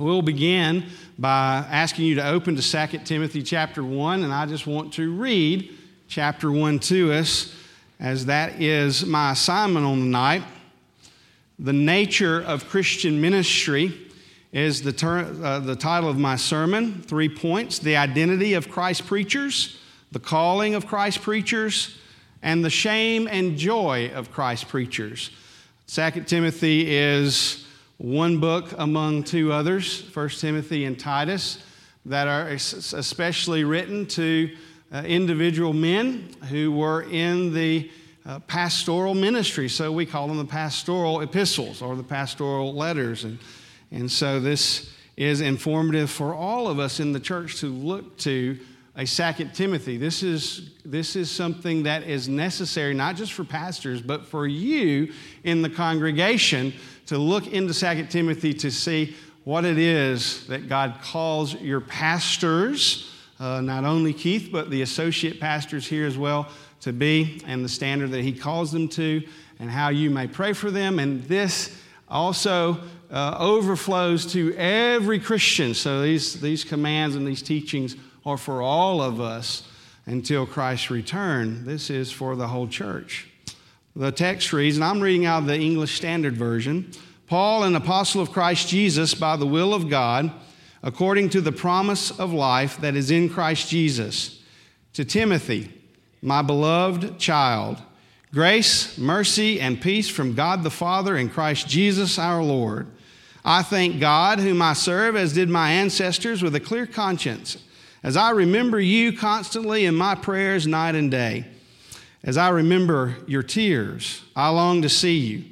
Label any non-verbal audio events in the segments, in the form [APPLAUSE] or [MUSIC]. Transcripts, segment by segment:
We'll begin by asking you to open to 2 Timothy chapter 1, and I just want to read chapter 1 to us, as that is my assignment on the night. The nature of Christian ministry is the, ter- uh, the title of my sermon. Three points the identity of Christ preachers, the calling of Christ preachers, and the shame and joy of Christ preachers. 2 Timothy is one book among two others, 1 Timothy and Titus, that are especially written to uh, individual men who were in the uh, pastoral ministry. So we call them the pastoral epistles or the pastoral letters. And, and so this is informative for all of us in the church to look to a second Timothy. This is, this is something that is necessary not just for pastors, but for you in the congregation to look into Second Timothy to see what it is that God calls your pastors, uh, not only Keith, but the associate pastors here as well, to be, and the standard that He calls them to, and how you may pray for them. And this also uh, overflows to every Christian. So these, these commands and these teachings are for all of us until Christ's return. This is for the whole church. The text reads, and I'm reading out of the English Standard Version Paul, an apostle of Christ Jesus, by the will of God, according to the promise of life that is in Christ Jesus, to Timothy, my beloved child, grace, mercy, and peace from God the Father and Christ Jesus our Lord. I thank God, whom I serve, as did my ancestors, with a clear conscience, as I remember you constantly in my prayers night and day. As I remember your tears, I long to see you,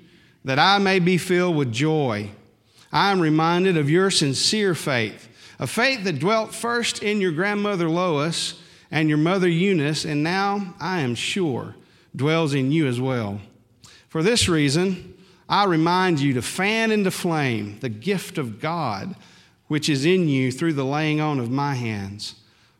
that I may be filled with joy. I am reminded of your sincere faith, a faith that dwelt first in your grandmother Lois and your mother Eunice, and now I am sure dwells in you as well. For this reason, I remind you to fan into flame the gift of God which is in you through the laying on of my hands.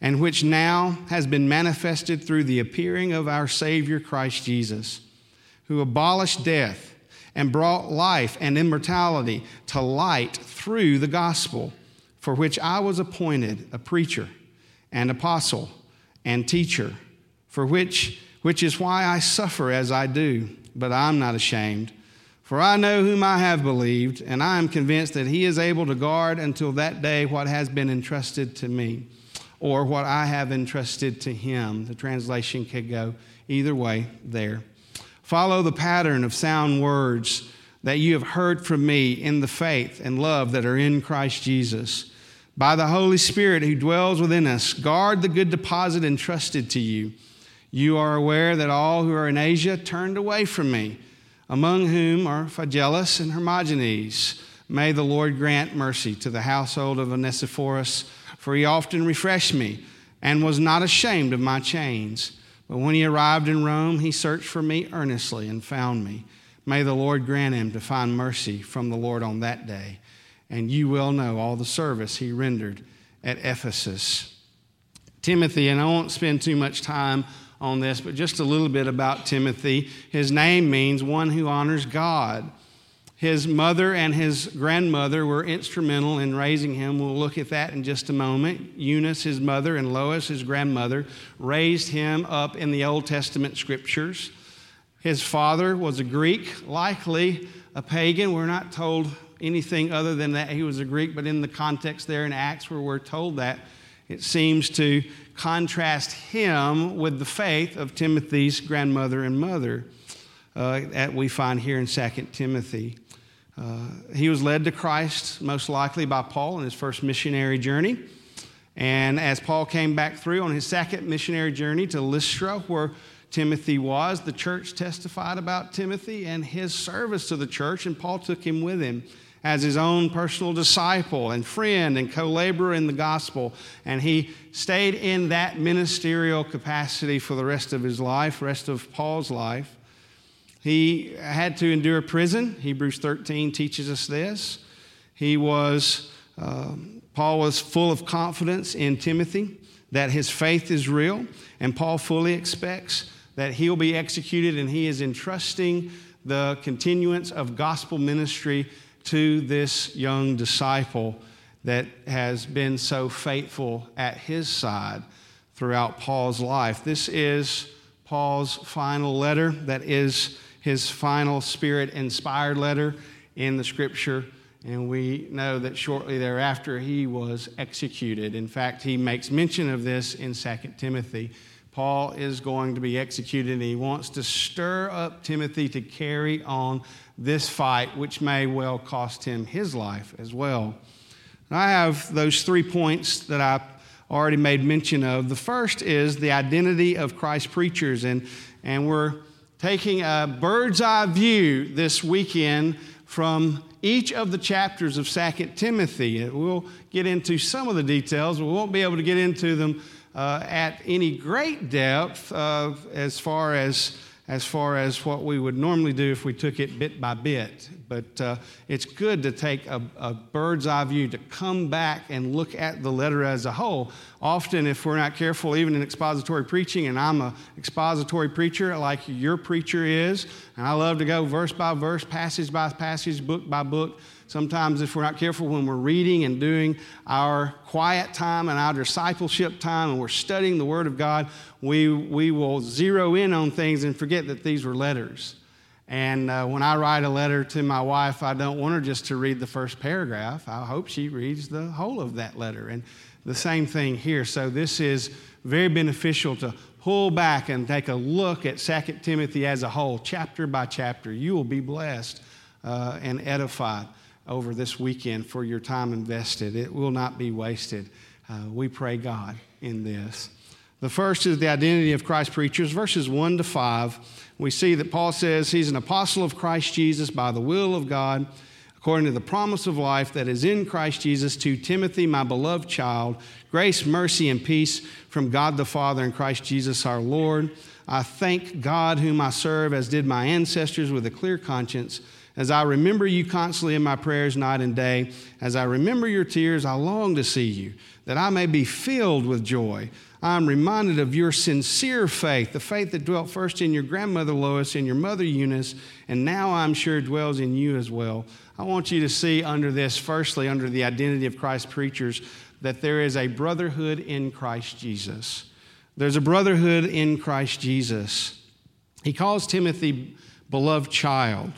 and which now has been manifested through the appearing of our Savior Christ Jesus, who abolished death and brought life and immortality to light through the gospel, for which I was appointed a preacher and apostle and teacher, for which, which is why I suffer as I do, but I'm not ashamed. For I know whom I have believed, and I am convinced that he is able to guard until that day what has been entrusted to me, or what I have entrusted to him. The translation could go either way there. Follow the pattern of sound words that you have heard from me in the faith and love that are in Christ Jesus. By the Holy Spirit who dwells within us, guard the good deposit entrusted to you. You are aware that all who are in Asia turned away from me, among whom are Phygelus and Hermogenes. May the Lord grant mercy to the household of Onesiphorus, for he often refreshed me and was not ashamed of my chains. But when he arrived in Rome, he searched for me earnestly and found me. May the Lord grant him to find mercy from the Lord on that day. And you will know all the service he rendered at Ephesus. Timothy, and I won't spend too much time on this, but just a little bit about Timothy. His name means one who honors God. His mother and his grandmother were instrumental in raising him. We'll look at that in just a moment. Eunice, his mother, and Lois, his grandmother, raised him up in the Old Testament scriptures. His father was a Greek, likely a pagan. We're not told anything other than that he was a Greek, but in the context there in Acts where we're told that, it seems to contrast him with the faith of Timothy's grandmother and mother uh, that we find here in 2 Timothy. Uh, he was led to Christ most likely by Paul in his first missionary journey. And as Paul came back through on his second missionary journey to Lystra, where Timothy was, the church testified about Timothy and his service to the church, and Paul took him with him as his own personal disciple and friend and co laborer in the gospel. And he stayed in that ministerial capacity for the rest of his life, rest of Paul's life. He had to endure prison. Hebrews 13 teaches us this. He was, uh, Paul was full of confidence in Timothy that his faith is real, and Paul fully expects that he'll be executed, and he is entrusting the continuance of gospel ministry to this young disciple that has been so faithful at his side throughout Paul's life. This is Paul's final letter, that is his final spirit inspired letter in the scripture. And we know that shortly thereafter he was executed. In fact, he makes mention of this in 2 Timothy. Paul is going to be executed, and he wants to stir up Timothy to carry on this fight, which may well cost him his life as well. And I have those three points that I already made mention of. The first is the identity of Christ preachers, and, and we're taking a bird's eye view this weekend from each of the chapters of 2 Timothy. We'll get into some of the details. We won't be able to get into them uh, at any great depth uh, as far as as far as what we would normally do if we took it bit by bit. But uh, it's good to take a, a, bird's eye view, to come back and look at the letter as a whole. Often, if we're not careful, even in expository preaching, and I'm an expository preacher like your preacher is, and I love to go verse by verse, passage by passage, book by book. Sometimes, if we're not careful when we're reading and doing our quiet time and our discipleship time and we're studying the Word of God, we, we will zero in on things and forget that these were letters. And uh, when I write a letter to my wife, I don't want her just to read the first paragraph. I hope she reads the whole of that letter. And the same thing here. So this is very beneficial to pull back and take a look at 2 Timothy as a whole, chapter by chapter. You will be blessed uh, and edified over this weekend for your time invested. It will not be wasted. Uh, we pray God in this. The first is the identity of Christ preachers, verses 1 to 5. We see that Paul says he's an apostle of Christ Jesus by the will of God, according to the promise of life that is in Christ Jesus, to Timothy, my beloved child. Grace, mercy, and peace from God the Father and Christ Jesus our Lord. I thank God, whom I serve, as did my ancestors, with a clear conscience as I remember you constantly in my prayers night and day, as I remember your tears, I long to see you, that I may be filled with joy. I am reminded of your sincere faith, the faith that dwelt first in your grandmother Lois and your mother Eunice, and now I'm sure dwells in you as well. I want you to see under this, firstly, under the identity of Christ preachers, that there is a brotherhood in Christ Jesus. There's a brotherhood in Christ Jesus. He calls Timothy beloved child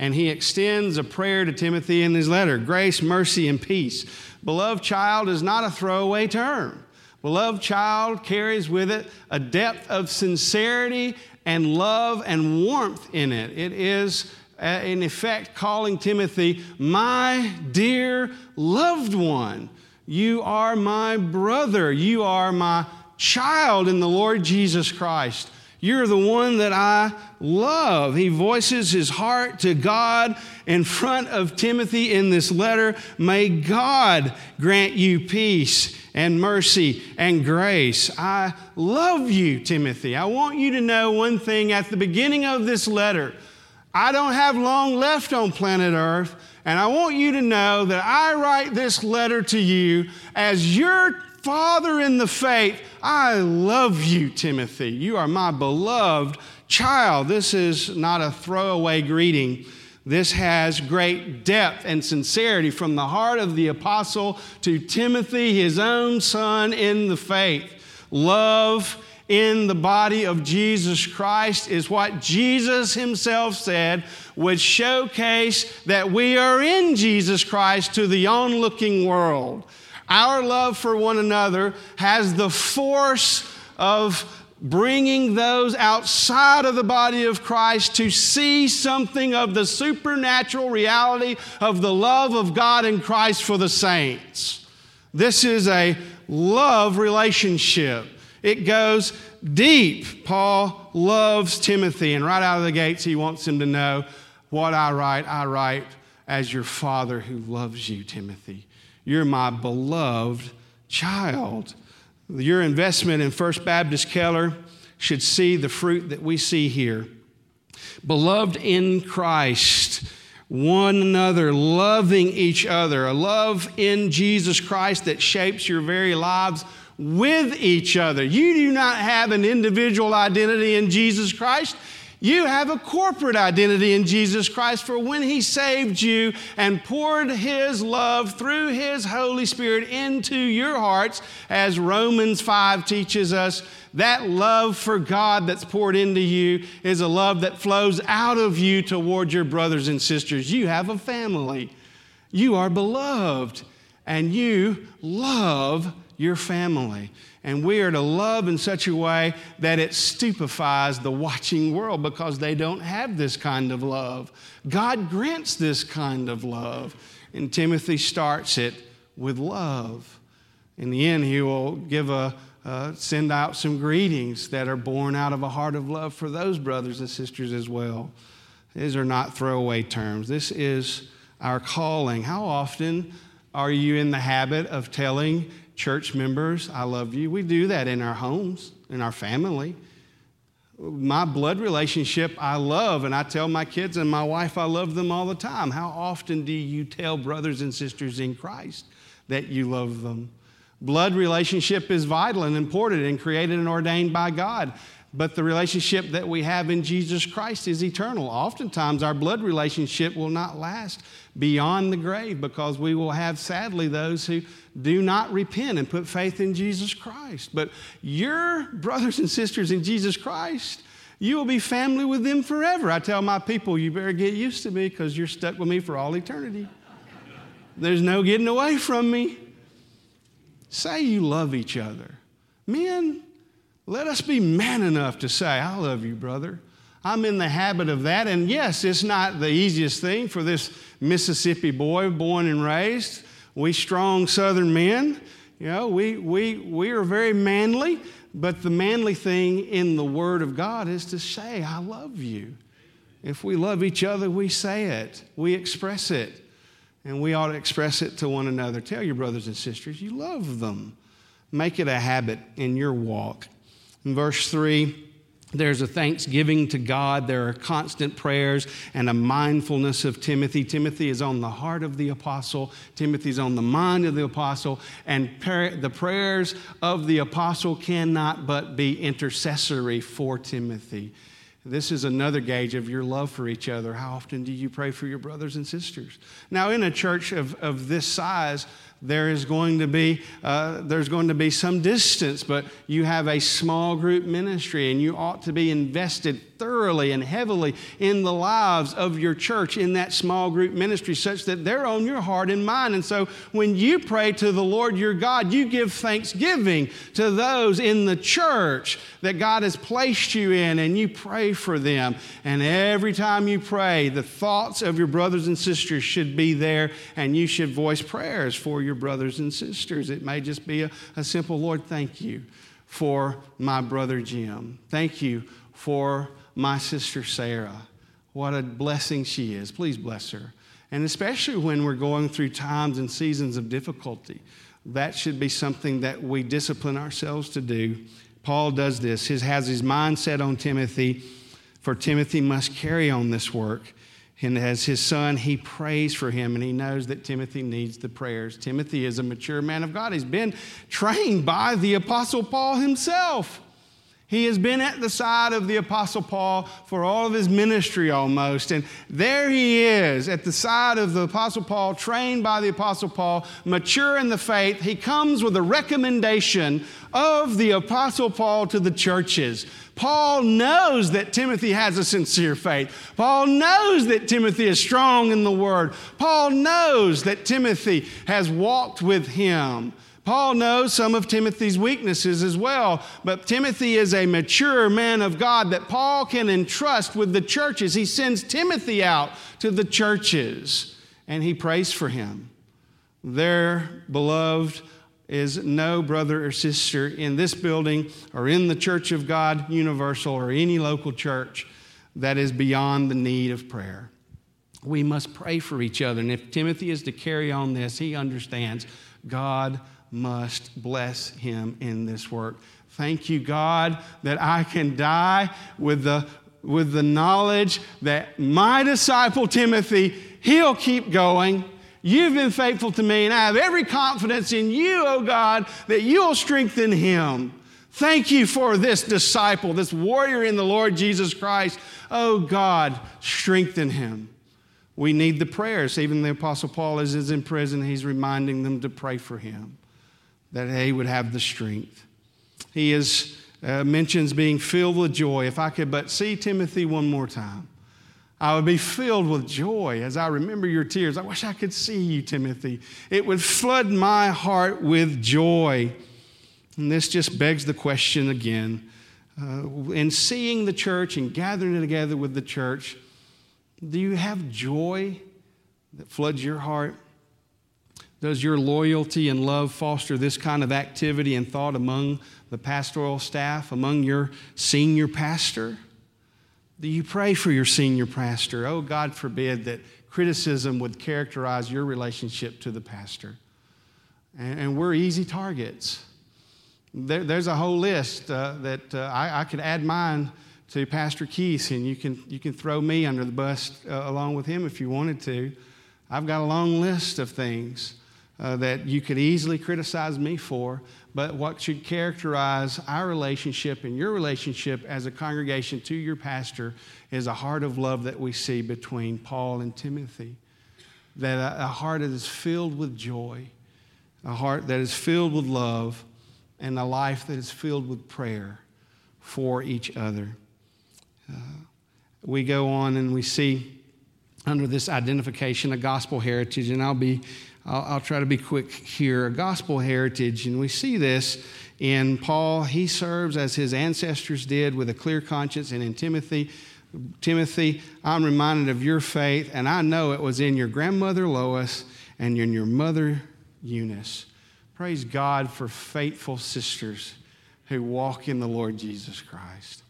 and he extends a prayer to Timothy in his letter grace, mercy, and peace. Beloved child is not a throwaway term. Beloved child carries with it a depth of sincerity and love and warmth in it. It is, uh, in effect, calling Timothy, my dear loved one. You are my brother. You are my child in the Lord Jesus Christ. You're the one that I love. He voices his heart to God in front of Timothy in this letter. May God grant you peace and mercy and grace. I love you, Timothy. I want you to know one thing at the beginning of this letter. I don't have long left on planet Earth, and I want you to know that I write this letter to you as your father in the faith, I love you, Timothy. You are my beloved child. This is not a throwaway greeting. This has great depth and sincerity from the heart of the apostle to Timothy, his own son in the faith. Love in the body of Jesus Christ is what Jesus himself said would showcase that we are in Jesus Christ to the onlooking world. Our love for one another has the force of bringing those outside of the body of Christ to see something of the supernatural reality of the love of God in Christ for the saints. This is a love relationship. It goes deep. Paul loves Timothy, and right out of the gates, he wants him to know what I write, I write as your Father who loves you, Timothy. You're my beloved child. Your investment in First Baptist Keller should see the fruit that we see here. Beloved in Christ, one another, loving each other, a love in Jesus Christ that shapes your very lives with each other. You do not have an individual identity in Jesus Christ. You have a corporate identity in Jesus Christ, for when He saved you and poured His love through His Holy Spirit into your hearts, as Romans 5 teaches us, that love for God that's poured into you is a love that flows out of you toward your brothers and sisters. You have a family, you are beloved, and you love your family. And we are to love in such a way that it stupefies the watching world because they don't have this kind of love. God grants this kind of love. And Timothy starts it with love. In the end, he will give a, uh, send out some greetings that are born out of a heart of love for those brothers and sisters as well. These are not throwaway terms. This is our calling. How often are you in the habit of telling church members, I love you. We do that in our homes, in our family. My blood relationship, I love, and I tell my kids and my wife, I love them all the time. How often do you tell brothers and sisters in Christ that you love them? Blood relationship is vital and important and created and ordained by God. But the relationship that we have in Jesus Christ is eternal. Oftentimes, our blood relationship will not last beyond the grave because we will have, sadly, those who do not repent and put faith in Jesus Christ. But your brothers and sisters in Jesus Christ, you will be family with them forever. I tell my people, you better get used to me because you're stuck with me for all eternity. There's no getting away from me. Say you love each other. Men, let us be man enough to say, I love you, brother. I'm in the habit of that. And yes, it's not the easiest thing for this Mississippi boy born and raised. We strong southern men, you know, we, we, we are very manly, but the manly thing in the Word of God is to say, I love you. If we love each other, we say it, we express it, and we ought to express it to one another. Tell your brothers and sisters you love them. Make it a habit in your walk. In verse 3, there's a thanksgiving to God. There are constant prayers and a mindfulness of Timothy. Timothy is on the heart of the apostle. Timothy's on the mind of the apostle. And the prayers of the apostle cannot but be intercessory for Timothy. This is another gauge of your love for each other. How often do you pray for your brothers and sisters? Now, in a church of, of this size, there is going to be uh, there's going to be some distance but you have a small group ministry and you ought to be invested thoroughly and heavily in the lives of your church in that small group ministry such that they're on your heart and mind. And so when you pray to the lord your god you give thanksgiving to those in the church that god has placed you in and you pray for them. And every time you pray the thoughts of your brothers and sisters should be there and you should voice prayers for your your brothers and sisters. It may just be a, a simple, Lord, thank you for my brother Jim. Thank you for my sister Sarah. What a blessing she is. Please bless her. And especially when we're going through times and seasons of difficulty, that should be something that we discipline ourselves to do. Paul does this. He has his mind set on Timothy, for Timothy must carry on this work. And as his son, he prays for him and he knows that Timothy needs the prayers. Timothy is a mature man of God. He's been trained by the Apostle Paul himself. He has been at the side of the Apostle Paul for all of his ministry almost. And there he is at the side of the Apostle Paul, trained by the Apostle Paul, mature in the faith. He comes with a recommendation of the Apostle Paul to the churches. Paul knows that Timothy has a sincere faith. Paul knows that Timothy is strong in the word. Paul knows that Timothy has walked with him. Paul knows some of Timothy's weaknesses as well, but Timothy is a mature man of God that Paul can entrust with the churches. He sends Timothy out to the churches and he prays for him. Their beloved is no brother or sister in this building or in the Church of God Universal or any local church that is beyond the need of prayer. we must pray for each other. And if Timothy is to carry on this, he understands God must bless him in this work. Thank you, God, that I can die with the, with the knowledge that my disciple Timothy, he'll keep going. You've been faithful to me, and I have every confidence in you, oh God, that you'll strengthen him. Thank you for this disciple, this warrior in the Lord Jesus Christ. Oh God, strengthen him. We need the prayers. Even the Apostle Paul, is in prison, he's reminding them to pray for him, that he would have the strength. He is, uh, mentions being filled with joy. If I could but see Timothy one more time, I would be filled with joy as I remember your tears. I wish I could see you, Timothy. It would flood my heart with joy. And this just begs the question again. Uh, in seeing the church and gathering together with the church, do you have joy that floods your heart? Does your loyalty and love foster this kind of activity and thought among the pastoral staff, among your senior pastor? Do you pray for your senior pastor? Oh, God forbid that criticism would characterize your relationship to the pastor. And, and we're easy targets. There, there's a whole list uh, that uh, I, I could add mine to Pastor Keith, and you can, you can throw me under the bus uh, along with him if you wanted to. I've got a long list of things uh, that you could easily criticize me for, but what should characterize our relationship and your relationship as a congregation to your pastor is a heart of love that we see between Paul and Timothy. That a, a heart that is filled with joy, a heart that is filled with love, and a life that is filled with prayer for each other. Uh, we go on and we see under this identification a gospel heritage, and I'll be I'll, I'll, try to be quick here. A gospel heritage, and we see this in Paul. He serves as his ancestors did with a clear conscience, and in Timothy. Timothy, I'm reminded of your faith, and I know it was in your grandmother Lois and in your mother Eunice. Praise God for faithful sisters who walk in the Lord Jesus Christ.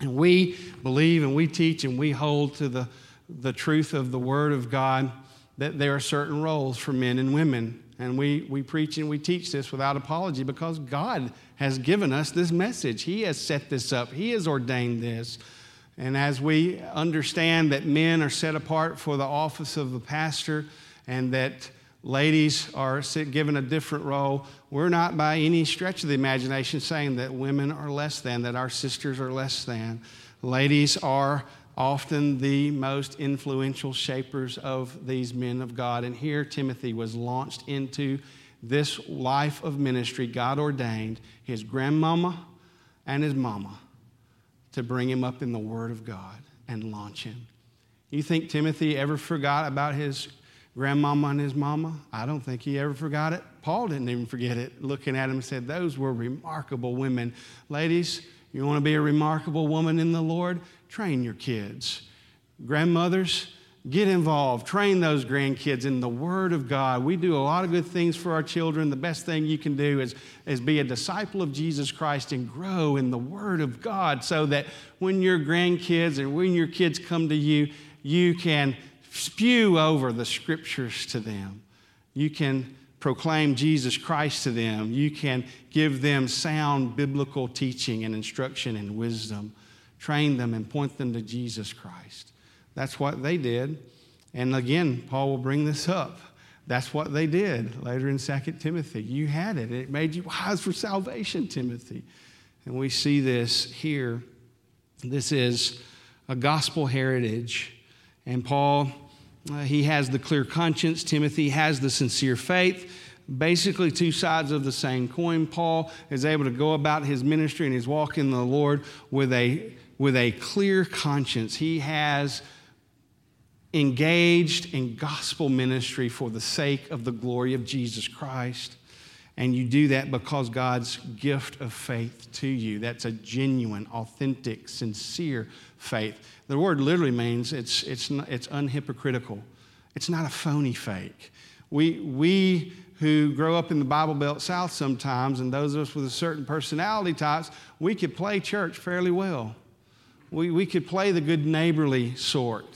And we believe and we teach and we hold to the, the truth of the Word of God that there are certain roles for men and women. And we, we preach and we teach this without apology because God has given us this message. He has set this up, He has ordained this. And as we understand that men are set apart for the office of the pastor and that ladies are given a different role. We're not by any stretch of the imagination saying that women are less than, that our sisters are less than. Ladies are often the most influential shapers of these men of God. And here Timothy was launched into this life of ministry God ordained his grandmama and his mama to bring him up in the Word of God and launch him. You think Timothy ever forgot about his grandmama and his mama. I don't think he ever forgot it. Paul didn't even forget it, looking at him said, Those were remarkable women. Ladies, you want to be a remarkable woman in the Lord? Train your kids. Grandmothers, get involved. Train those grandkids in the Word of God. We do a lot of good things for our children. The best thing you can do is, is be a disciple of Jesus Christ and grow in the Word of God so that when your grandkids and when your kids come to you, you can spew over the scriptures to them. You can proclaim Jesus Christ to them. You can give them sound biblical teaching and instruction and wisdom. Train them and point them to Jesus Christ. That's what they did. And again, Paul will bring this up. That's what they did later in 2 Timothy. You had it, it made you wise for salvation, Timothy. And we see this here. This is a gospel heritage. And Paul uh, he has the clear conscience. Timothy has the sincere faith. Basically, two sides of the same coin. Paul is able to go about his ministry and his walk in the Lord with a, with a clear conscience. He has engaged in gospel ministry for the sake of the glory of Jesus Christ. And you do that because God's gift of faith to you. That's a genuine, authentic, sincere faith. The word literally means it's, it's, not, it's unhypocritical. It's not a phony fake. We, we who grow up in the Bible Belt South sometimes, and those of us with a certain personality types, we could play church fairly well. We, we could play the good neighborly sort.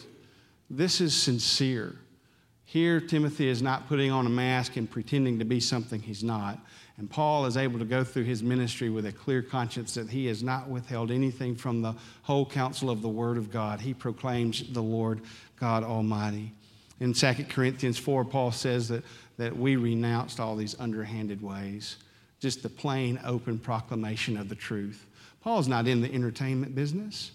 this is sincere. Here, Timothy is not putting on a mask and pretending to be something he's not. And Paul is able to go through his ministry with a clear conscience that he has not withheld anything from the whole counsel of the Word of God. He proclaims the Lord God Almighty. In 2 Corinthians 4, Paul says that, that we renounced all these underhanded ways, just the plain, open proclamation of the truth. Paul's not in the entertainment business.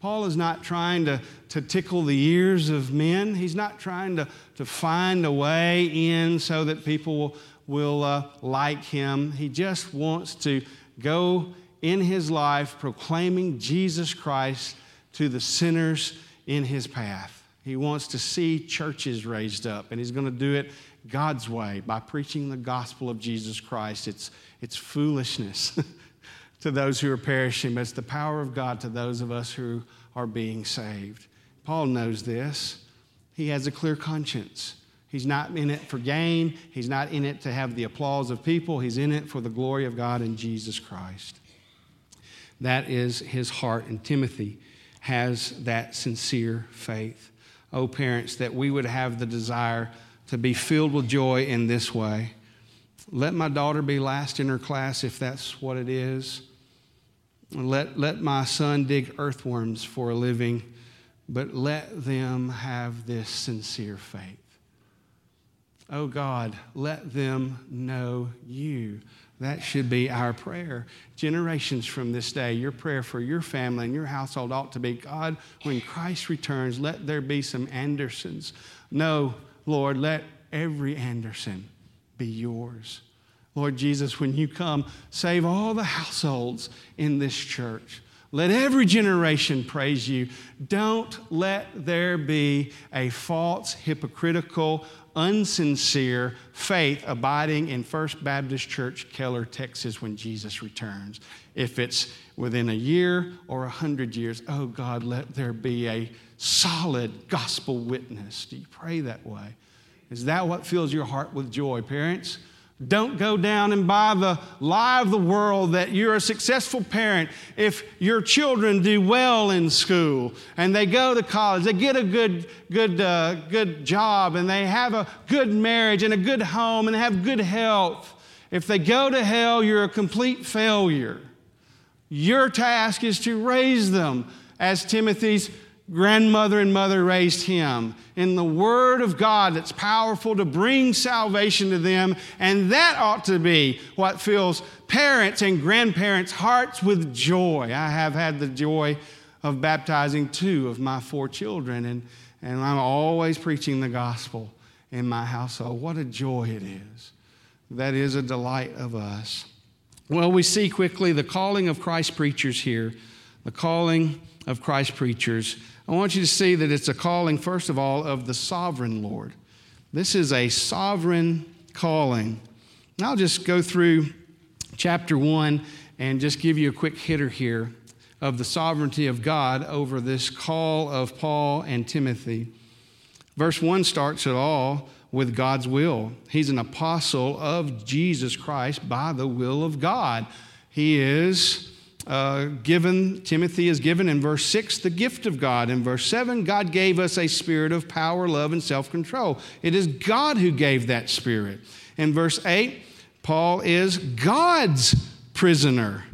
Paul is not trying to, to tickle the ears of men. He's not trying to, to find a way in so that people will, uh, like him. He just wants to go in his life proclaiming Jesus Christ to the sinners in his path. He wants to see churches raised up, and he's going to do it God's way by preaching the gospel of Jesus Christ. It's, it's foolishness [LAUGHS] to those who are perishing, but it's the power of God to those of us who are being saved. Paul knows this. He has a clear conscience. He's not in it for gain. He's not in it to have the applause of people. He's in it for the glory of God and Jesus Christ. That is his heart, and Timothy has that sincere faith. Oh, parents, that we would have the desire to be filled with joy in this way. Let my daughter be last in her class if that's what it is. Let, let my son dig earthworms for a living, but let them have this sincere faith. Oh God, let them know you. That should be our prayer. Generations from this day, your prayer for your family and your household ought to be God, when Christ returns, let there be some Andersons. No, Lord, let every Anderson be yours. Lord Jesus, when you come, save all the households in this church. Let every generation praise you. Don't let there be a false, hypocritical, unsincere faith abiding in First Baptist Church, Keller, Texas, when Jesus returns. If it's within a year or a hundred years, oh God, let there be a solid gospel witness. Do you pray that way? Is that what fills your heart with joy, parents? Don't go down and buy the lie of the world that you're a successful parent if your children do well in school and they go to college, they get a good, good, uh, good job, and they have a good marriage and a good home and have good health. If they go to hell, you're a complete failure. Your task is to raise them as Timothy's grandmother and mother raised him in the Word of God that's powerful to bring salvation to them. And that ought to be what fills parents and grandparents' hearts with joy. I have had the joy of baptizing two of my four children, and, and I'm always preaching the gospel in my household. What a joy it is. That is a delight of us. Well, we see quickly the calling of Christ preachers here, the calling of Christ preachers. I want you to see that it's a calling, first of all, of the sovereign Lord. This is a sovereign calling. And I'll just go through chapter one and just give you a quick hitter here of the sovereignty of God over this call of Paul and Timothy. Verse 1 starts it all with God's will. He's an apostle of Jesus Christ by the will of God. He is uh, given, Timothy is given in verse 6 the gift of God. In verse 7, God gave us a spirit of power, love, and self control. It is God who gave that spirit. In verse 8, Paul is God's prisoner,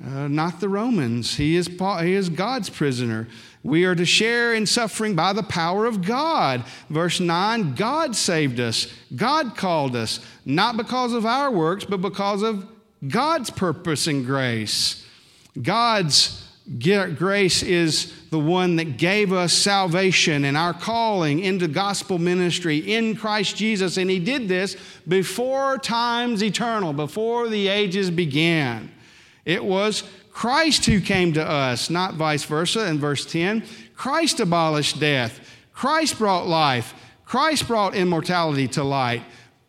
uh, not the Romans. He is, Paul, he is God's prisoner. We are to share in suffering by the power of God. Verse 9 God saved us, God called us, not because of our works, but because of God's purpose and grace. God's grace is the one that gave us salvation and our calling into gospel ministry in Christ Jesus. And He did this before times eternal, before the ages began. It was Christ who came to us, not vice versa. In verse 10, Christ abolished death, Christ brought life, Christ brought immortality to light.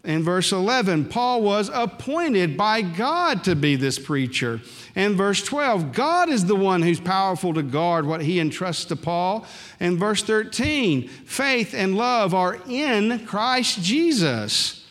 In verse 11, Paul was appointed by God to be this preacher. In verse 12, God is the one who's powerful to guard what he entrusts to Paul. And verse 13, faith and love are in Christ Jesus.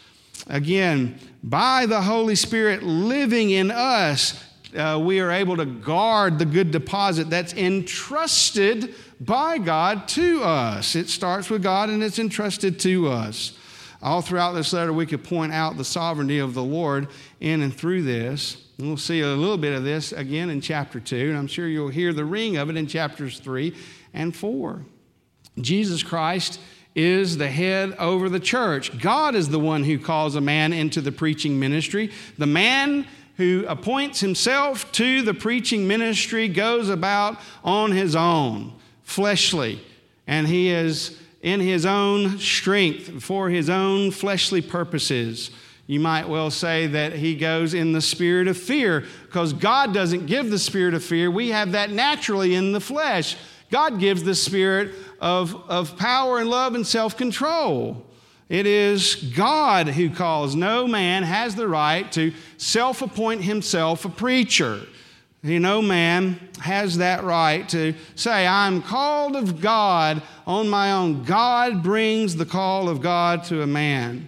Again, by the Holy Spirit living in us, uh, we are able to guard the good deposit that's entrusted by God to us. It starts with God and it's entrusted to us. All throughout this letter, we could point out the sovereignty of the Lord in and through this. And we'll see a little bit of this again in chapter 2, and I'm sure you'll hear the ring of it in chapters 3 and 4. Jesus Christ is the head over the church. God is the one who calls a man into the preaching ministry. The man who appoints himself to the preaching ministry goes about on his own, fleshly, and he is in his own strength for his own fleshly purposes. You might well say that he goes in the spirit of fear because God doesn't give the spirit of fear. We have that naturally in the flesh. God gives the spirit of, of power and love and self control. It is God who calls. No man has the right to self appoint himself a preacher. You know, man has that right to say, I'm called of God on my own. God brings the call of God to a man.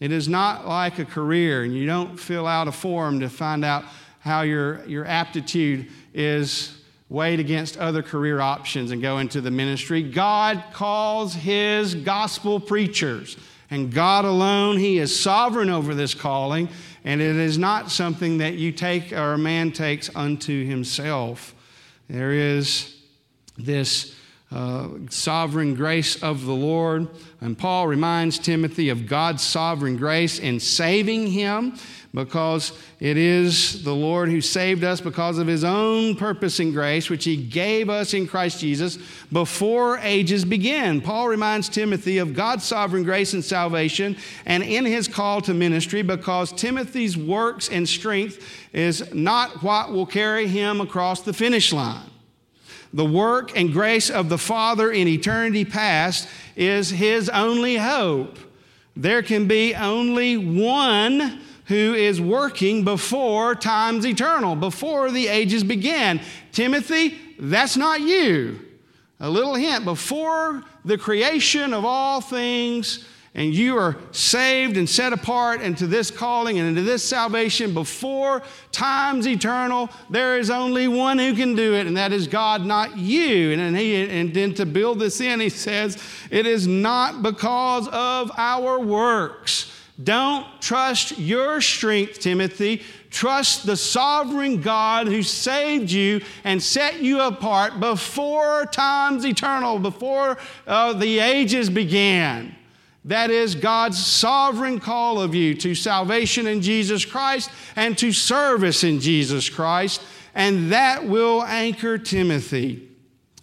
It is not like a career, and you don't fill out a form to find out how your, your aptitude is weighed against other career options and go into the ministry. God calls his gospel preachers, and God alone, he is sovereign over this calling. And it is not something that you take or a man takes unto himself. There is this uh, sovereign grace of the Lord. And Paul reminds Timothy of God's sovereign grace in saving him because it is the Lord who saved us because of his own purpose and grace, which he gave us in Christ Jesus before ages began. Paul reminds Timothy of God's sovereign grace and salvation and in his call to ministry because Timothy's works and strength is not what will carry him across the finish line. The work and grace of the Father in eternity past is his only hope. There can be only one who is working before time's eternal, before the ages began. Timothy, that's not you. A little hint before the creation of all things, and you are saved and set apart into this calling and into this salvation before time's eternal, there is only one who can do it, and that is God, not you. And, he, and then to build this in, he says, it is not because of our works. Don't trust your strength, Timothy. Trust the sovereign God who saved you and set you apart before times eternal, before uh, the ages began. That is God's sovereign call of you to salvation in Jesus Christ and to service in Jesus Christ, and that will anchor Timothy.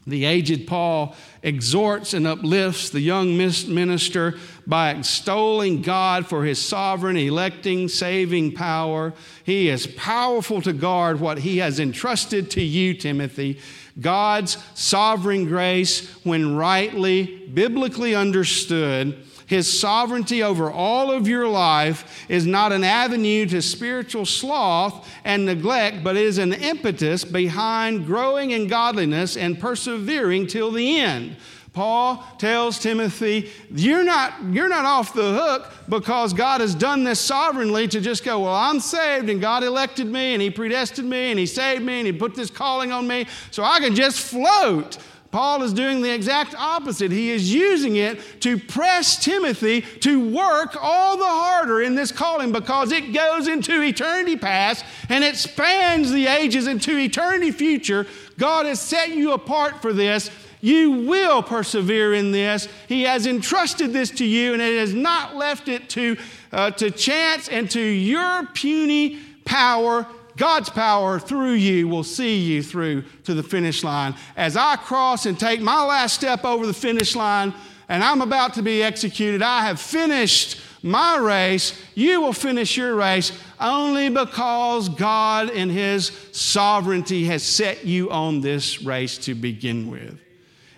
The aged Paul exhorts and uplifts the young minister by extolling God for his sovereign, electing, saving power. He is powerful to guard what he has entrusted to you, Timothy. God's sovereign grace, when rightly, biblically understood, his sovereignty over all of your life is not an avenue to spiritual sloth and neglect, but is an impetus behind growing in godliness and persevering till the end. Paul tells Timothy, you're not, you're not off the hook because God has done this sovereignly to just go, Well, I'm saved and God elected me and He predestined me and He saved me and He put this calling on me so I can just float. Paul is doing the exact opposite. He is using it to press Timothy to work all the harder in this calling because it goes into eternity past and it spans the ages into eternity future. God has set you apart for this. You will persevere in this. He has entrusted this to you, and it has not left it to, uh, to chance and to your puny power God's power through you will see you through to the finish line. As I cross and take my last step over the finish line, and I'm about to be executed, I have finished my race. You will finish your race only because God, in His sovereignty, has set you on this race to begin with.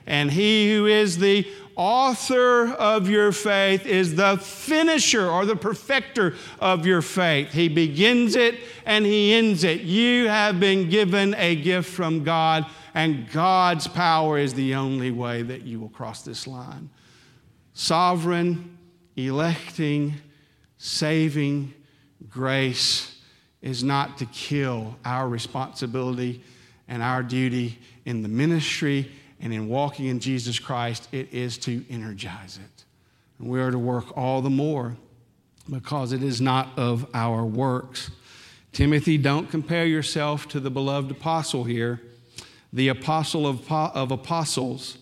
And He who is the author of your faith is the finisher or the perfecter of your faith. He begins it and he ends it. You have been given a gift from God, and God's power is the only way that you will cross this line. Sovereign, electing, saving grace is not to kill our responsibility and our duty in the ministry and in walking in Jesus Christ, it is to energize it. And we are to work all the more because it is not of our works. Timothy, don't compare yourself to the beloved apostle here, the apostle of, of apostles.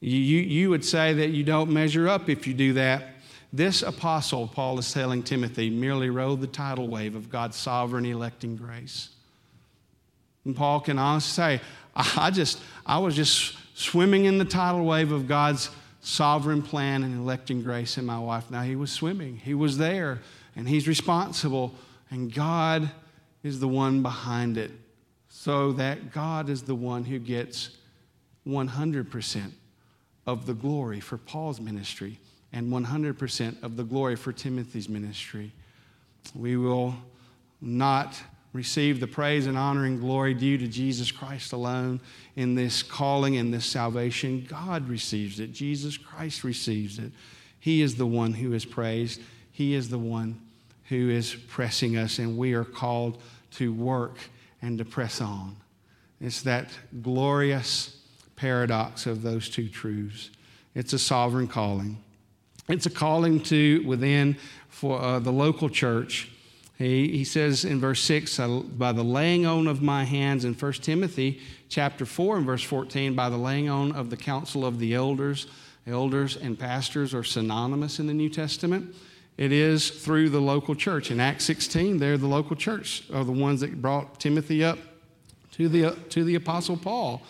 You, you would say that you don't measure up if you do that. This apostle, Paul is telling Timothy, merely rode the tidal wave of God's sovereign electing grace. And Paul can honestly say, I just, I was just swimming in the tidal wave of God's sovereign plan and electing grace in my wife. Now he was swimming, he was there, and he's responsible, and God is the one behind it. So that God is the one who gets 100% of the glory for Paul's ministry and 100% of the glory for Timothy's ministry. We will not receive the praise and honor and glory due to Jesus Christ alone in this calling and this salvation. God receives it, Jesus Christ receives it. He is the one who is praised, He is the one who is pressing us, and we are called to work and to press on. It's that glorious paradox of those two truths. It's a sovereign calling. It's a calling to within for uh, the local church he, he says in verse 6, by the laying on of my hands in 1 Timothy chapter 4 and verse 14, by the laying on of the council of the elders. Elders and pastors are synonymous in the New Testament. It is through the local church. In Acts 16, they're the local church, are the ones that brought Timothy up to the, to the Apostle Paul.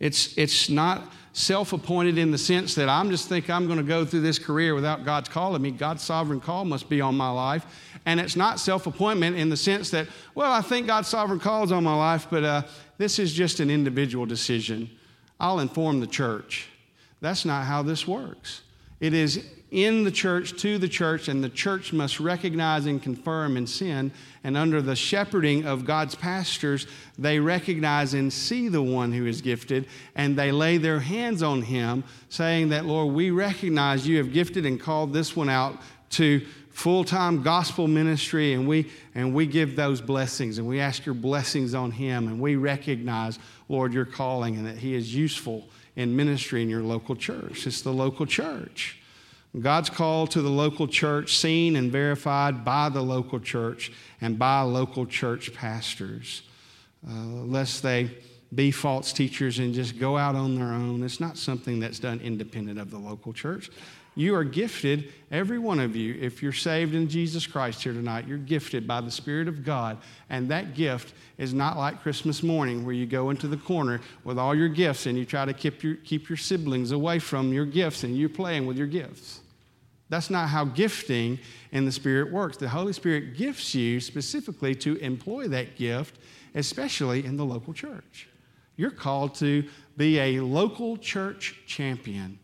It's, it's not self appointed in the sense that I'm just think I'm going to go through this career without God's calling me. God's sovereign call must be on my life. And it's not self appointment in the sense that, well, I think God's sovereign call is on my life, but uh, this is just an individual decision. I'll inform the church. That's not how this works. It is in the church to the church, and the church must recognize and confirm in sin. And under the shepherding of God's pastors, they recognize and see the one who is gifted, and they lay their hands on him, saying that, Lord, we recognize you have gifted and called this one out to full-time gospel ministry and we and we give those blessings and we ask your blessings on him and we recognize lord your calling and that he is useful in ministry in your local church it's the local church God's call to the local church, seen and verified by the local church and by local church pastors, uh, lest they be false teachers and just go out on their own. It's not something that's done independent of the local church. You are gifted, every one of you, if you're saved in Jesus Christ here tonight, you're gifted by the Spirit of God. And that gift is not like Christmas morning where you go into the corner with all your gifts and you try to keep your, keep your siblings away from your gifts and you're playing with your gifts. That's not how gifting in the Spirit works. The Holy Spirit gifts you specifically to employ that gift, especially in the local church. You're called to be a local church champion,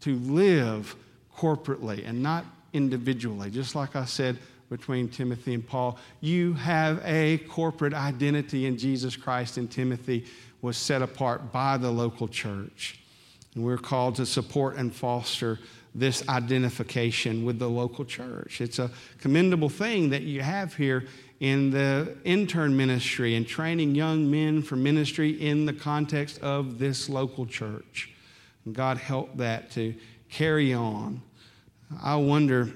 to live corporately and not individually. Just like I said between Timothy and Paul, you have a corporate identity in Jesus Christ, and Timothy was set apart by the local church. And we're called to support and foster this identification with the local church. It's a commendable thing that you have here in the intern ministry and training young men for ministry in the context of this local church. And God help that to carry on. I wonder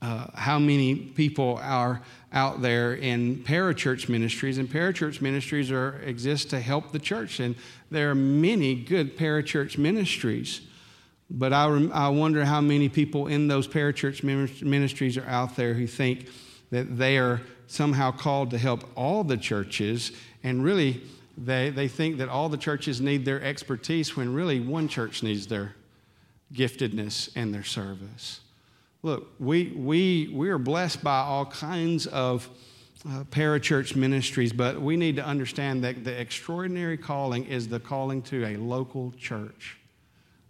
uh, how many people are out there in parachurch ministries, and parachurch ministries are, exist to help the church, and there are many good parachurch ministries. But I, I wonder how many people in those parachurch ministries are out there who think that they are somehow called to help all the churches, and really they, they think that all the churches need their expertise when really one church needs their giftedness and their service. Look, we, we, we are blessed by all kinds of uh, parachurch ministries, but we need to understand that the extraordinary calling is the calling to a local church.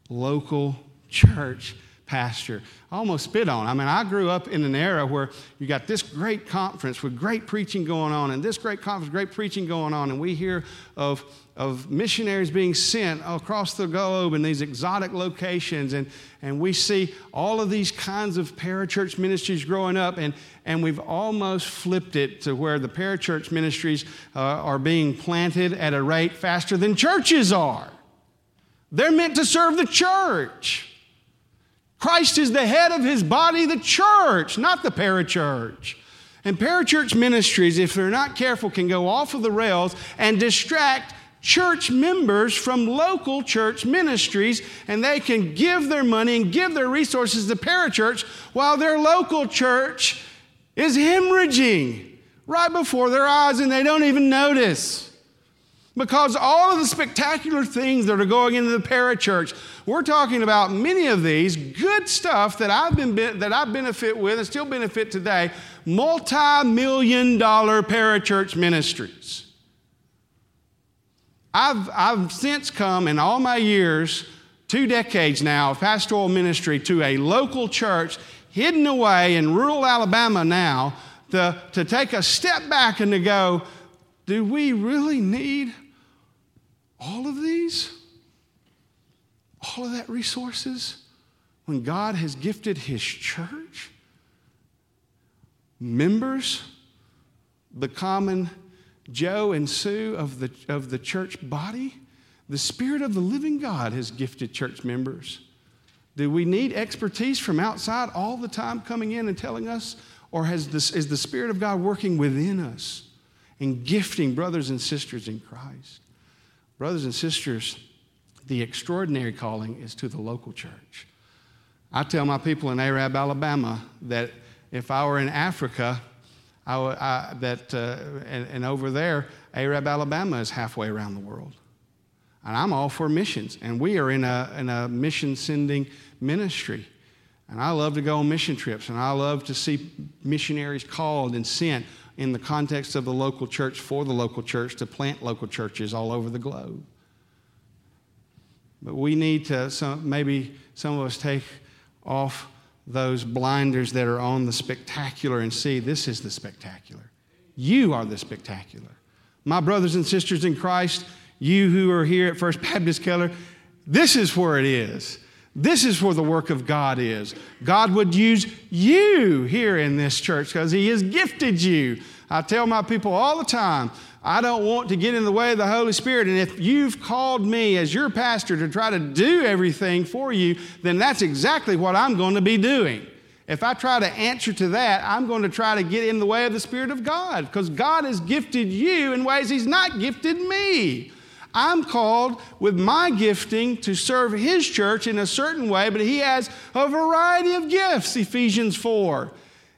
Local church. pastor. I Almost spit on. I mean, I grew up in an era where you got this great conference with great preaching going on, and this great conference, great preaching going on, and we hear of, of missionaries being sent across the globe in these exotic locations, and, and we see all of these kinds of parachurch ministries growing up, and, and we've almost flipped it to where the parachurch ministries uh, are being planted at a rate faster than churches are. They're meant to serve the church. Christ is the head of his body, the church, not the parachurch. And parachurch ministries, if they're not careful, can go off of the rails and distract church members from local church ministries, and they can give their money and give their resources to parachurch while their local church is hemorrhaging right before their eyes and they don't even notice. Because all of the spectacular things that are going into the parachurch, we're talking about many of these good stuff that I've been that I benefit with and still benefit today, multi-million dollar parachurch ministries. I've, I've since come in all my years, two decades now of pastoral ministry, to a local church hidden away in rural Alabama now to, to take a step back and to go, do we really need all of these, all of that resources, when God has gifted His church, members, the common Joe and Sue of the, of the church body, the Spirit of the living God has gifted church members. Do we need expertise from outside all the time coming in and telling us? Or has this, is the Spirit of God working within us and gifting brothers and sisters in Christ? Brothers and sisters, the extraordinary calling is to the local church. I tell my people in Arab, Alabama, that if I were in Africa, I, I, that, uh, and, and over there, Arab, Alabama is halfway around the world. And I'm all for missions. And we are in a, in a mission sending ministry. And I love to go on mission trips, and I love to see missionaries called and sent in the context of the local church for the local church to plant local churches all over the globe. But we need to, some, maybe some of us take off those blinders that are on the spectacular and see this is the spectacular. You are the spectacular. My brothers and sisters in Christ, you who are here at First Baptist Keller, this is where it is. This is where the work of God is. God would use you here in this church because He has gifted you. I tell my people all the time, I don't want to get in the way of the Holy Spirit. And if you've called me as your pastor to try to do everything for you, then that's exactly what I'm going to be doing. If I try to answer to that, I'm going to try to get in the way of the Spirit of God because God has gifted you in ways He's not gifted me. I'm called with my gifting to serve His church in a certain way, but He has a variety of gifts, Ephesians 4.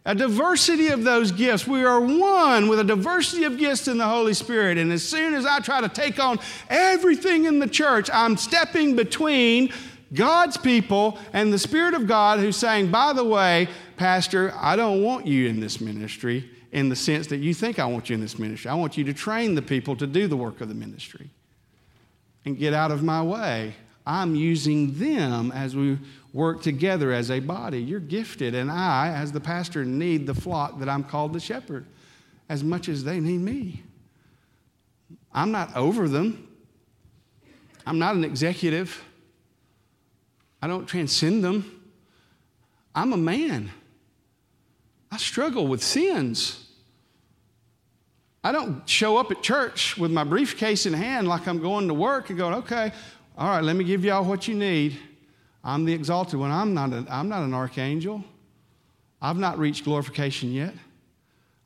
A diversity of those gifts. We are one with a diversity of gifts in the Holy Spirit. And as soon as I try to take on everything in the church, I'm stepping between God's people and the Spirit of God who's saying, by the way, Pastor, I don't want you in this ministry in the sense that you think I want you in this ministry. I want you to train the people to do the work of the ministry and get out of my way. I'm using them as we work together as a body. You're gifted, and I, as the pastor, need the flock that I'm called to shepherd as much as they need me. I'm not over them, I'm not an executive, I don't transcend them. I'm a man. I struggle with sins. I don't show up at church with my briefcase in hand like I'm going to work and going, okay, all right, let me give y'all what you need. I'm the exalted one. I'm not, a, I'm not an archangel. I've not reached glorification yet.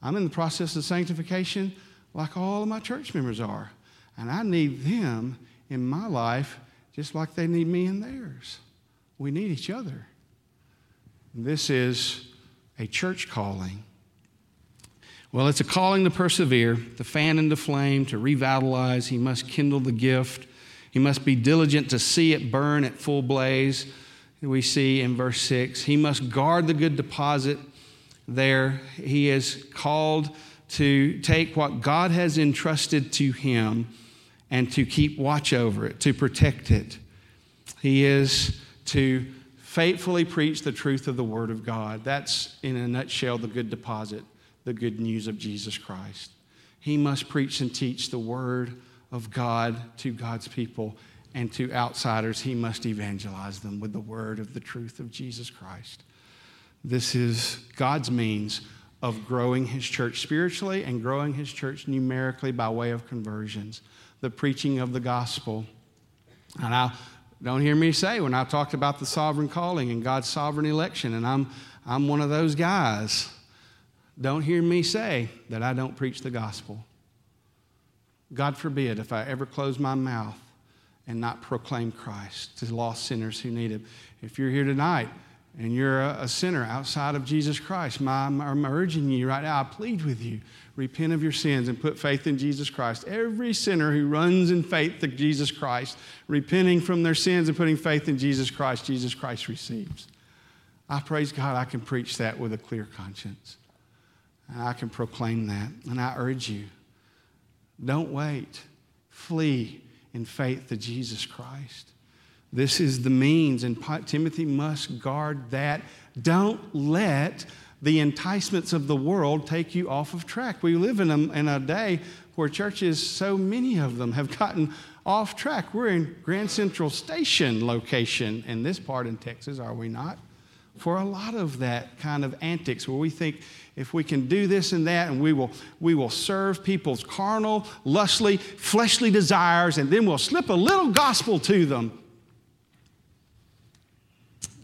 I'm in the process of sanctification like all of my church members are. And I need them in my life just like they need me in theirs. We need each other. This is a church calling. Well, it's a calling to persevere, to fan into flame, to revitalize. He must kindle the gift. He must be diligent to see it burn at full blaze. We see in verse 6. He must guard the good deposit there. He is called to take what God has entrusted to him and to keep watch over it, to protect it. He is to faithfully preach the truth of the Word of God. That's, in a nutshell, the good deposit, the good news of Jesus Christ. He must preach and teach the Word of God to God's people and to outsiders. He must evangelize them with the Word of the truth of Jesus Christ. This is God's means of growing His church spiritually and growing His church numerically by way of conversions, the preaching of the gospel. And I don't hear me say when I talked about the sovereign calling and God's sovereign election, and I'm, I'm one of those guys. Don't hear me say that I don't preach the gospel. God forbid if I ever close my mouth and not proclaim Christ to lost sinners who need Him. If you're here tonight and you're a, sinner outside of Jesus Christ, my, I'm urging you right now, I plead with you repent of your sins and put faith in Jesus Christ. Every sinner who runs in faith to Jesus Christ, repenting from their sins and putting faith in Jesus Christ, Jesus Christ receives. I praise God I can preach that with a clear conscience. And I can proclaim that. And I urge you don't wait. Flee in faith to Jesus Christ. This is the means, and Timothy must guard that. Don't let the enticements of the world take you off of track. We live in a, in a day where churches, so many of them, have gotten off track. We're in Grand Central Station location in this part in Texas, are we not? For a lot of that kind of antics where we think if we can do this and that and we will, we will serve people's carnal, lustly, fleshly desires and then we'll slip a little gospel to them.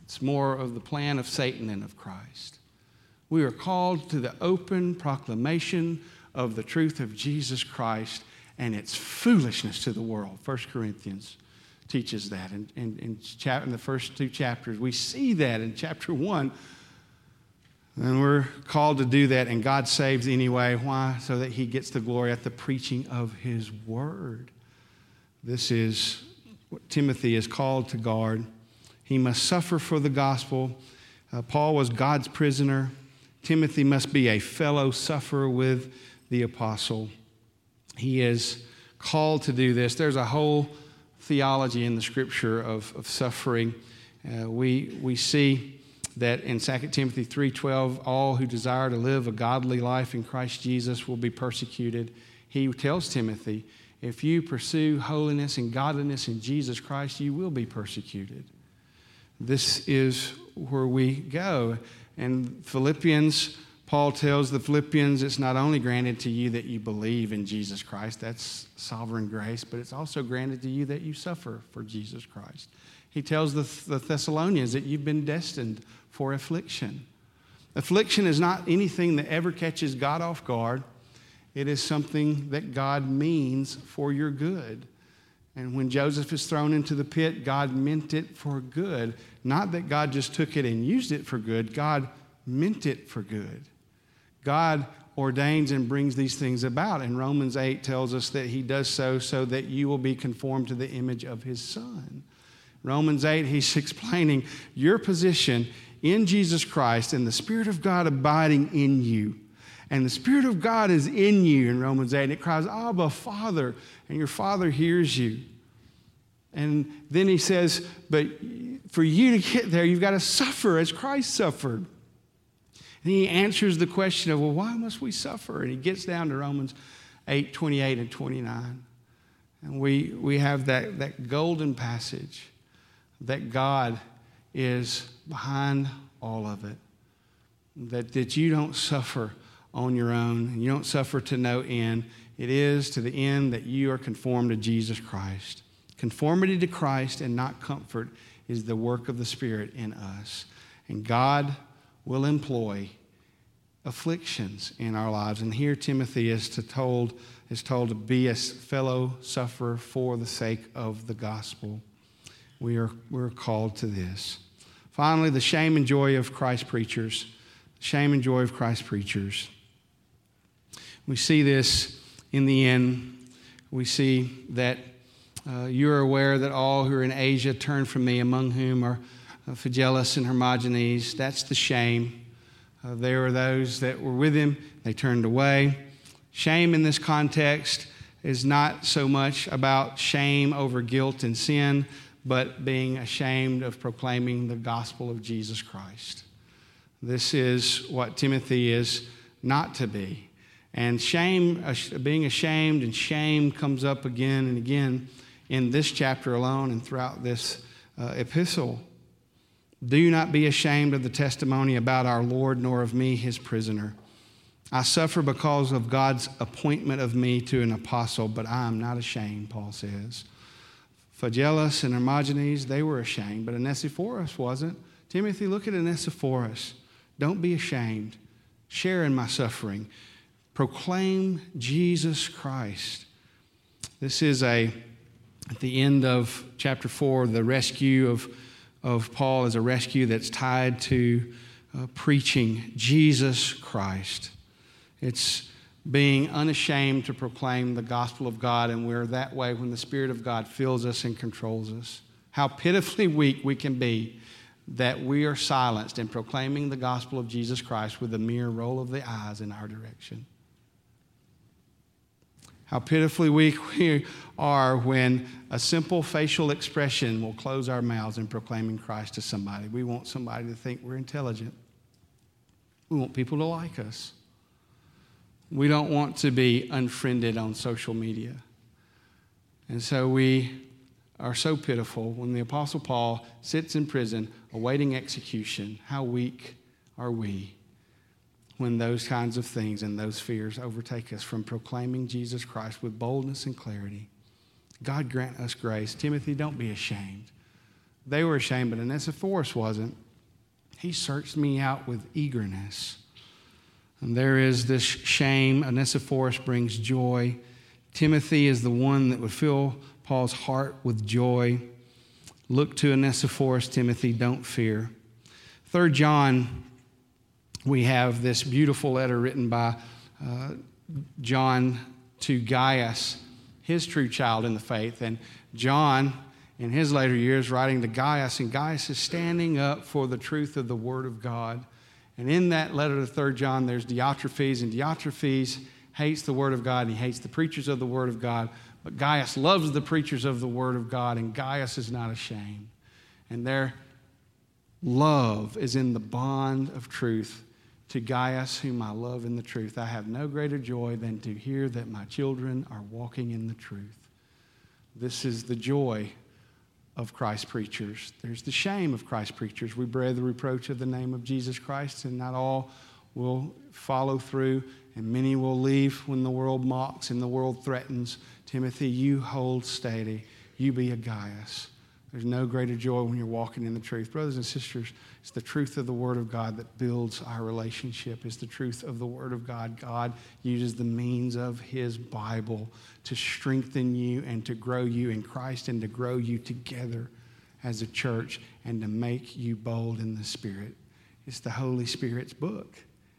It's more of the plan of Satan than of Christ. We are called to the open proclamation of the truth of Jesus Christ and its foolishness to the world. 1 Corinthians teaches that in, in, in, in the first two chapters. We see that in chapter 1. And we're called to do that, and God saves anyway. Why? So that He gets the glory at the preaching of His word. This is what Timothy is called to guard. He must suffer for the gospel. Uh, Paul was God's prisoner. Timothy must be a fellow sufferer with the apostle. He is called to do this. There's a whole theology in the scripture of, of suffering. Uh, we, we see that in 2 Timothy 3:12, all who desire to live a godly life in Christ Jesus will be persecuted. He tells Timothy, if you pursue holiness and godliness in Jesus Christ, you will be persecuted. This is where we go. And Philippians, Paul tells the Philippians, it's not only granted to you that you believe in Jesus Christ, that's sovereign grace, but it's also granted to you that you suffer for Jesus Christ. He tells the, the Thessalonians that you've been destined for affliction. Affliction is not anything that ever catches God off guard. It is something that God means for your good. And when Joseph is thrown into the pit, God meant it for good. Not that God just took it and used it for good, God meant it for good. God ordains and brings these things about. And Romans 8 tells us that he does so so that you will be conformed to the image of his son. Romans 8, he's [LAUGHS] explaining your position in Jesus Christ and the Spirit of God abiding in you. And the Spirit of God is in you in Romans 8. And it cries, Abba, Father. And your Father hears you. And then he says, But for you to get there, you've got to suffer as Christ suffered. And he answers the question of, Well, why must we suffer? And he gets down to Romans 8 28 and 29. And we, we have that, that golden passage that God is behind all of it, that, that you don't suffer on your own, and you don't suffer to no end. It is to the end that you are conformed to Jesus Christ. Conformity to Christ and not comfort is the work of the Spirit in us. And God will employ afflictions in our lives. And here Timothy is, to told, is told to be a fellow sufferer for the sake of the gospel. We are, we're called to this. Finally, the shame and joy of Christ preachers. Shame and joy of Christ preachers. We see this in the end. We see that uh, you're aware that all who are in Asia turn from me, among whom are Phygelus and Hermogenes. That's the shame. Uh, there were those that were with him, they turned away. Shame in this context is not so much about shame over guilt and sin, but being ashamed of proclaiming the gospel of Jesus Christ. This is what Timothy is not to be. And shame, being ashamed and shame comes up again and again in this chapter alone and throughout this uh, epistle. Do not be ashamed of the testimony about our Lord, nor of me, his prisoner. I suffer because of God's appointment of me to an apostle, but I am not ashamed, Paul says. Phygelus and Hermogenes, they were ashamed, but Onesiphorus wasn't. Timothy, look at Onesiphorus. Don't be ashamed. Share in my suffering. Proclaim Jesus Christ. This is a, at the end of chapter 4, the rescue of, of Paul is a rescue that's tied to uh, preaching Jesus Christ. It's being unashamed to proclaim the gospel of God, and we're that way when the Spirit of God fills us and controls us. How pitifully weak we can be that we are silenced in proclaiming the gospel of Jesus Christ with a mere roll of the eyes in our direction. How pitifully weak [LAUGHS] we are when a simple facial expression will close our mouths in proclaiming Christ to somebody. We want somebody to think we're intelligent. We want people to like us. We don't want to be unfriended on social media. And so we are so pitiful when the Apostle Paul sits in prison awaiting execution. How weak are we when those kinds of things and those fears overtake us from proclaiming Jesus Christ with boldness and clarity? God grant us grace. Timothy, don't be ashamed. They were ashamed, but Onesiphorus wasn't. He searched me out with eagerness. And there is this shame. Onesiphorus brings joy. Timothy is the one that would fill Paul's heart with joy. Look to Onesiphorus, Timothy, don't fear. Third John, we have this beautiful letter written by uh, John to Gaius, his true child in the faith. And John, in his later years, writing to Gaius, and Gaius is standing up for the truth of the Word of God. And in that letter to Third John, there's Diotrephes, and Diotrephes hates the Word of God, and he hates the preachers of the Word of God. But Gaius loves the preachers of the Word of God, and Gaius is not ashamed. And their love is in the bond of truth. To Gaius, whom I love in the truth, I have no greater joy than to hear that my children are walking in the truth. This is the joy of Christ preachers. There's the shame of Christ preachers. We bear the reproach of the name of Jesus Christ, and not all will follow through, and many will leave when the world mocks and the world threatens. Timothy, you hold steady. You be a Gaius. There's no greater joy when you're walking in the truth. Brothers and sisters, it's the truth of the Word of God that builds our relationship. It's the truth of the Word of God. God uses the means of His Bible to strengthen you and to grow you in Christ and to grow you together as a church and to make you bold in the Spirit. It's the Holy Spirit's book.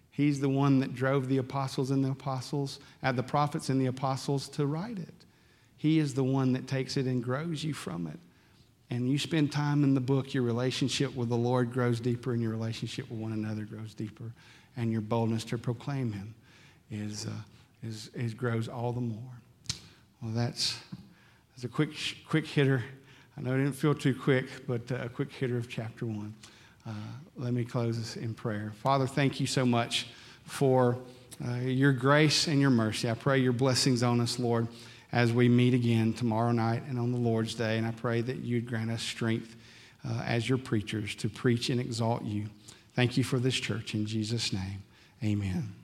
He's the one that drove the apostles and the apostles, uh, the prophets and the apostles to write it. He is the one that takes it and grows you from it and you spend time in the book, your relationship with the Lord grows deeper, and your relationship with one another grows deeper, and your boldness to proclaim Him is, uh, is, is grows all the more. Well, that's, that's a quick, quick hitter. I know it didn't feel too quick, but uh, a quick hitter of chapter one. Uh, let me close this in prayer. Father, thank you so much for uh, your grace and your mercy. I pray your blessings on us, Lord as we meet again tomorrow night and on the Lord's Day. And I pray that you'd grant us strength uh, as your preachers to preach and exalt you. Thank you for this church. In Jesus' name, amen.